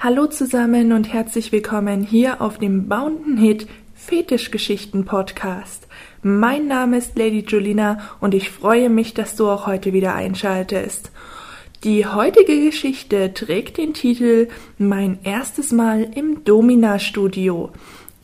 Hallo zusammen und herzlich willkommen hier auf dem Bounden Hit Fetischgeschichten Podcast. Mein Name ist Lady Julina und ich freue mich, dass du auch heute wieder einschaltest. Die heutige Geschichte trägt den Titel Mein erstes Mal im Domina Studio.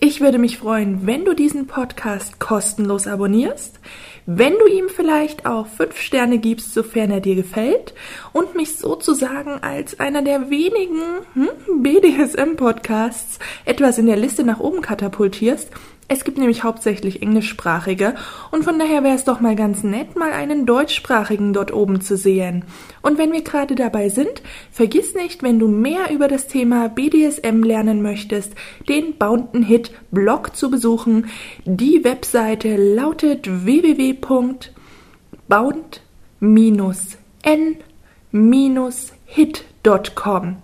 Ich würde mich freuen, wenn du diesen Podcast kostenlos abonnierst, wenn du ihm vielleicht auch fünf Sterne gibst, sofern er dir gefällt, und mich sozusagen als einer der wenigen hm, BDSM-Podcasts etwas in der Liste nach oben katapultierst, es gibt nämlich hauptsächlich englischsprachige und von daher wäre es doch mal ganz nett, mal einen deutschsprachigen dort oben zu sehen. Und wenn wir gerade dabei sind, vergiss nicht, wenn du mehr über das Thema BDSM lernen möchtest, den Bounton Hit Blog zu besuchen. Die Webseite lautet www.bound-n-hit.com.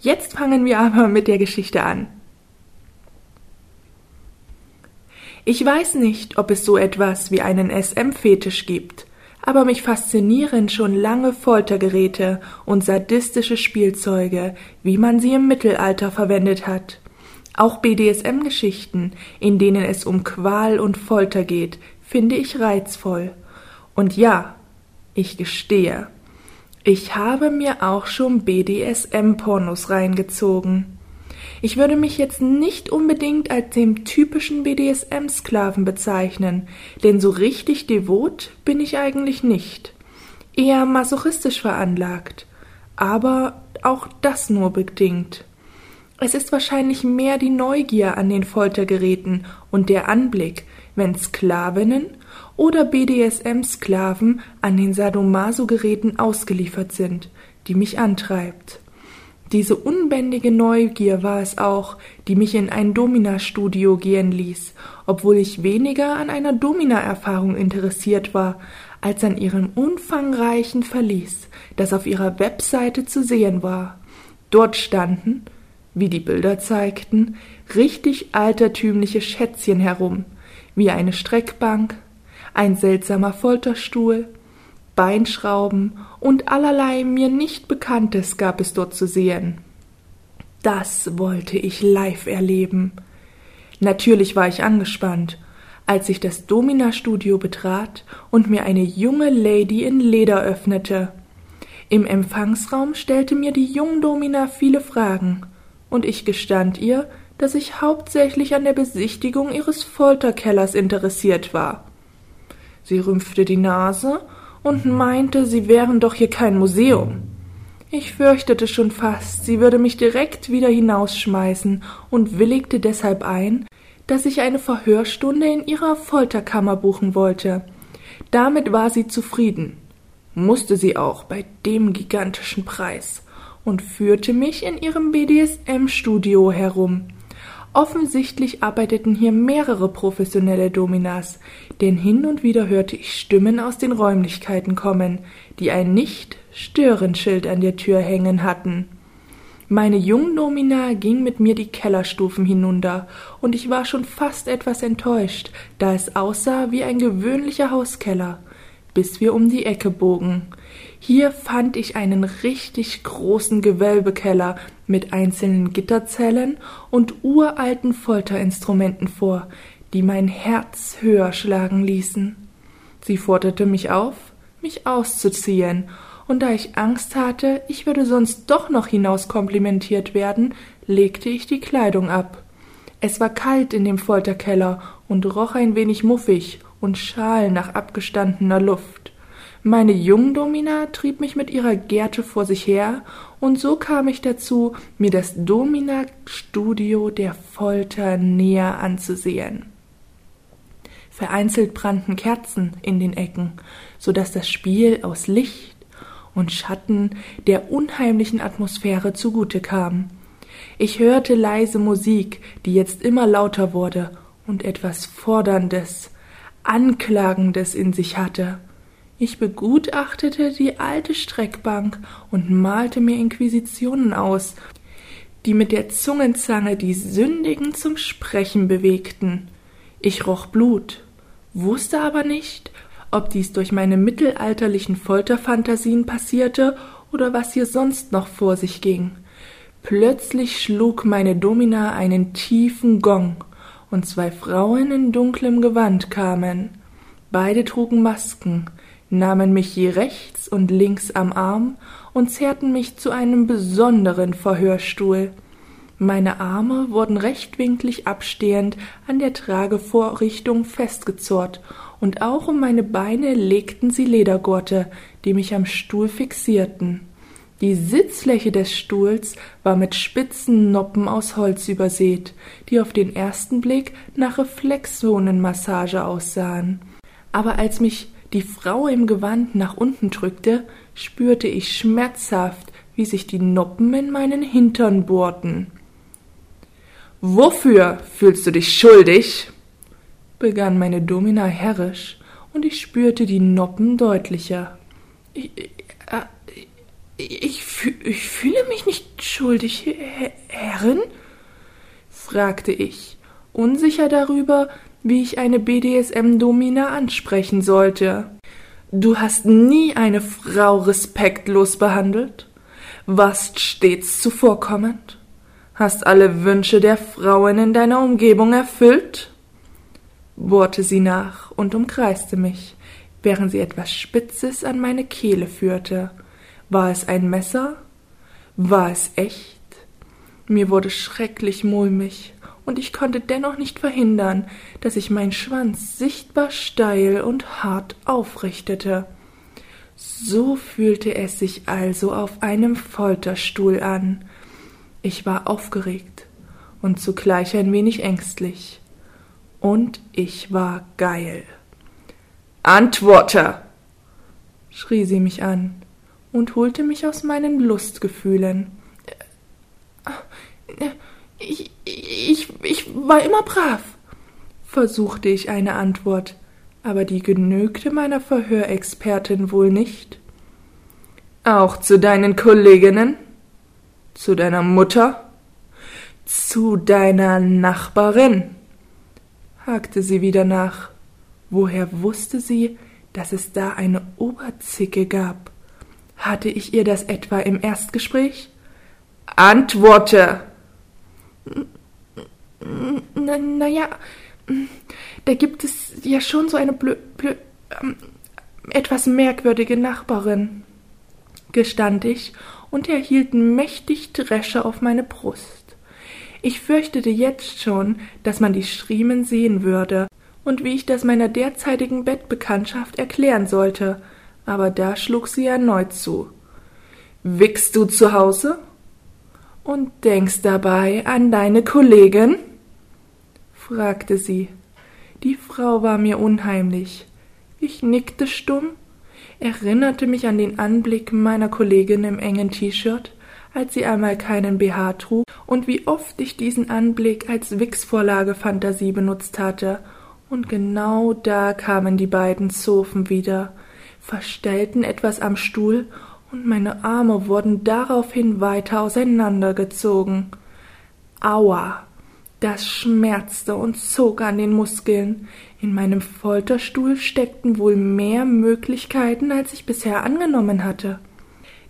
Jetzt fangen wir aber mit der Geschichte an. Ich weiß nicht, ob es so etwas wie einen SM-Fetisch gibt, aber mich faszinieren schon lange Foltergeräte und sadistische Spielzeuge, wie man sie im Mittelalter verwendet hat. Auch BDSM-Geschichten, in denen es um Qual und Folter geht, finde ich reizvoll. Und ja, ich gestehe, ich habe mir auch schon BDSM-Pornos reingezogen. Ich würde mich jetzt nicht unbedingt als dem typischen BDSM-Sklaven bezeichnen, denn so richtig devot bin ich eigentlich nicht. Eher masochistisch veranlagt. Aber auch das nur bedingt. Es ist wahrscheinlich mehr die Neugier an den Foltergeräten und der Anblick, wenn Sklavinnen oder BDSM-Sklaven an den Sadomaso-Geräten ausgeliefert sind, die mich antreibt. Diese unbändige Neugier war es auch, die mich in ein Domina-Studio gehen ließ, obwohl ich weniger an einer Domina-Erfahrung interessiert war, als an ihrem umfangreichen Verlies, das auf ihrer Webseite zu sehen war. Dort standen, wie die Bilder zeigten, richtig altertümliche Schätzchen herum, wie eine Streckbank, ein seltsamer Folterstuhl, Beinschrauben und allerlei mir nicht Bekanntes gab es dort zu sehen. Das wollte ich live erleben. Natürlich war ich angespannt, als ich das Domina-Studio betrat und mir eine junge Lady in Leder öffnete. Im Empfangsraum stellte mir die Jungdomina viele Fragen, und ich gestand ihr, dass ich hauptsächlich an der Besichtigung ihres Folterkellers interessiert war. Sie rümpfte die Nase und meinte, sie wären doch hier kein Museum. Ich fürchtete schon fast, sie würde mich direkt wieder hinausschmeißen und willigte deshalb ein, dass ich eine Verhörstunde in ihrer Folterkammer buchen wollte. Damit war sie zufrieden, musste sie auch bei dem gigantischen Preis, und führte mich in ihrem BDSM-Studio herum. Offensichtlich arbeiteten hier mehrere professionelle Dominas, denn hin und wieder hörte ich Stimmen aus den Räumlichkeiten kommen, die ein Nicht-Stören-Schild an der Tür hängen hatten. Meine Jungdomina ging mit mir die Kellerstufen hinunter, und ich war schon fast etwas enttäuscht, da es aussah wie ein gewöhnlicher Hauskeller, bis wir um die Ecke bogen. Hier fand ich einen richtig großen Gewölbekeller mit einzelnen Gitterzellen und uralten Folterinstrumenten vor, die mein Herz höher schlagen ließen. Sie forderte mich auf, mich auszuziehen, und da ich Angst hatte, ich würde sonst doch noch hinaus komplimentiert werden, legte ich die Kleidung ab. Es war kalt in dem Folterkeller und roch ein wenig muffig und schal nach abgestandener Luft. Meine Jungdomina trieb mich mit ihrer Gerte vor sich her, und so kam ich dazu, mir das Domina-Studio der Folter näher anzusehen. Vereinzelt brannten Kerzen in den Ecken, so dass das Spiel aus Licht und Schatten der unheimlichen Atmosphäre zugute kam. Ich hörte leise Musik, die jetzt immer lauter wurde und etwas Forderndes, Anklagendes in sich hatte. Ich begutachtete die alte Streckbank und malte mir Inquisitionen aus, die mit der Zungenzange die Sündigen zum Sprechen bewegten. Ich roch Blut, wusste aber nicht, ob dies durch meine mittelalterlichen Folterfantasien passierte oder was hier sonst noch vor sich ging. Plötzlich schlug meine Domina einen tiefen Gong, und zwei Frauen in dunklem Gewand kamen. Beide trugen Masken, nahmen mich je rechts und links am Arm und zerrten mich zu einem besonderen Verhörstuhl. Meine Arme wurden rechtwinklig abstehend an der Tragevorrichtung festgezurrt, und auch um meine Beine legten sie Ledergurte, die mich am Stuhl fixierten. Die Sitzfläche des Stuhls war mit spitzen Noppen aus Holz übersät, die auf den ersten Blick nach Reflexzonenmassage aussahen. Aber als mich die Frau im Gewand nach unten drückte, spürte ich schmerzhaft, wie sich die Noppen in meinen Hintern bohrten. Wofür fühlst du dich schuldig? begann meine Domina herrisch, und ich spürte die Noppen deutlicher. Ich, äh, ich, ich fühle mich nicht schuldig, Herrin? fragte ich, unsicher darüber, wie ich eine BDSM-Domina ansprechen sollte. Du hast nie eine Frau respektlos behandelt, warst stets zuvorkommend, hast alle Wünsche der Frauen in deiner Umgebung erfüllt? bohrte sie nach und umkreiste mich, während sie etwas Spitzes an meine Kehle führte. War es ein Messer? War es echt? Mir wurde schrecklich mulmig, und ich konnte dennoch nicht verhindern, dass ich meinen Schwanz sichtbar steil und hart aufrichtete. So fühlte es sich also auf einem Folterstuhl an. Ich war aufgeregt und zugleich ein wenig ängstlich. Und ich war geil. Antworte! schrie sie mich an und holte mich aus meinen Lustgefühlen. Ich, ich, ich war immer brav, versuchte ich eine Antwort, aber die genügte meiner Verhörexpertin wohl nicht. Auch zu deinen Kolleginnen? Zu deiner Mutter? Zu deiner Nachbarin? hakte sie wieder nach. Woher wusste sie, dass es da eine Oberzicke gab? Hatte ich ihr das etwa im Erstgespräch? Antworte! Na, na ja, da gibt es ja schon so eine blö, blö, ähm, etwas merkwürdige Nachbarin, gestand ich und erhielt mächtig Dresche auf meine Brust. Ich fürchtete jetzt schon, dass man die Striemen sehen würde und wie ich das meiner derzeitigen Bettbekanntschaft erklären sollte, aber da schlug sie erneut zu. Wickst du zu Hause? Und denkst dabei an deine Kollegin? Fragte sie. Die Frau war mir unheimlich. Ich nickte stumm, erinnerte mich an den Anblick meiner Kollegin im engen T-Shirt, als sie einmal keinen BH trug, und wie oft ich diesen Anblick als Wix-Vorlage Fantasie benutzt hatte, und genau da kamen die beiden Zofen wieder, verstellten etwas am Stuhl, und meine Arme wurden daraufhin weiter auseinandergezogen. Aua! Das schmerzte und zog an den Muskeln. In meinem Folterstuhl steckten wohl mehr Möglichkeiten, als ich bisher angenommen hatte.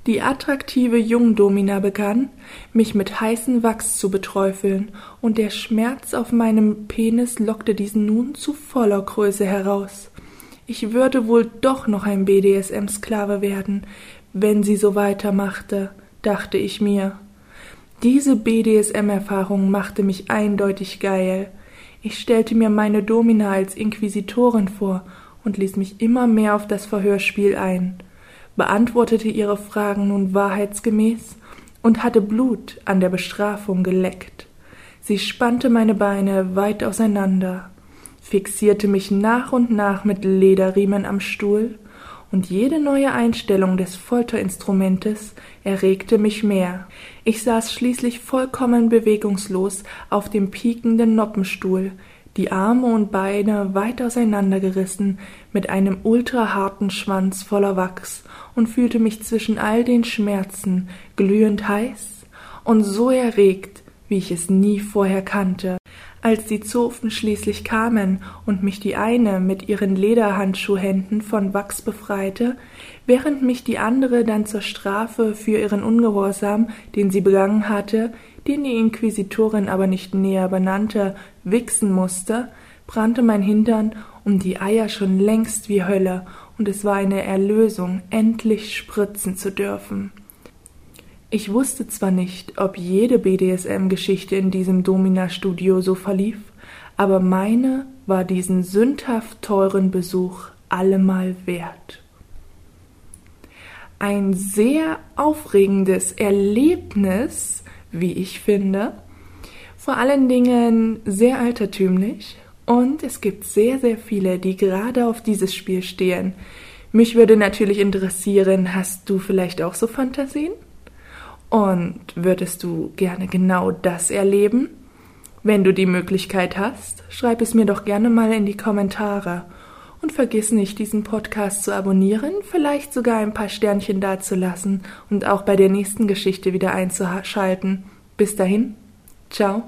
Die attraktive Jungdomina begann, mich mit heißem Wachs zu beträufeln, und der Schmerz auf meinem Penis lockte diesen nun zu voller Größe heraus. Ich würde wohl doch noch ein BDSM-Sklave werden, wenn sie so weitermachte, dachte ich mir. Diese BDSM-Erfahrung machte mich eindeutig geil. Ich stellte mir meine Domina als Inquisitorin vor und ließ mich immer mehr auf das Verhörspiel ein, beantwortete ihre Fragen nun wahrheitsgemäß und hatte Blut an der Bestrafung geleckt. Sie spannte meine Beine weit auseinander, fixierte mich nach und nach mit Lederriemen am Stuhl, und jede neue Einstellung des Folterinstrumentes erregte mich mehr. Ich saß schließlich vollkommen bewegungslos auf dem piekenden Noppenstuhl, die Arme und Beine weit auseinandergerissen, mit einem ultraharten Schwanz voller Wachs und fühlte mich zwischen all den Schmerzen glühend heiß und so erregt, wie ich es nie vorher kannte. Als die Zofen schließlich kamen und mich die eine mit ihren Lederhandschuhhänden von Wachs befreite, während mich die andere dann zur Strafe für ihren Ungehorsam, den sie begangen hatte, den die Inquisitorin aber nicht näher benannte, wichsen musste, brannte mein Hintern und die Eier schon längst wie Hölle, und es war eine Erlösung, endlich spritzen zu dürfen. Ich wusste zwar nicht, ob jede BDSM-Geschichte in diesem Domina-Studio so verlief, aber meine war diesen sündhaft teuren Besuch allemal wert. Ein sehr aufregendes Erlebnis, wie ich finde, vor allen Dingen sehr altertümlich, und es gibt sehr, sehr viele, die gerade auf dieses Spiel stehen. Mich würde natürlich interessieren, hast du vielleicht auch so Fantasien? Und würdest du gerne genau das erleben? Wenn du die Möglichkeit hast, schreib es mir doch gerne mal in die Kommentare. Und vergiss nicht, diesen Podcast zu abonnieren, vielleicht sogar ein paar Sternchen dazulassen und auch bei der nächsten Geschichte wieder einzuschalten. Bis dahin, ciao.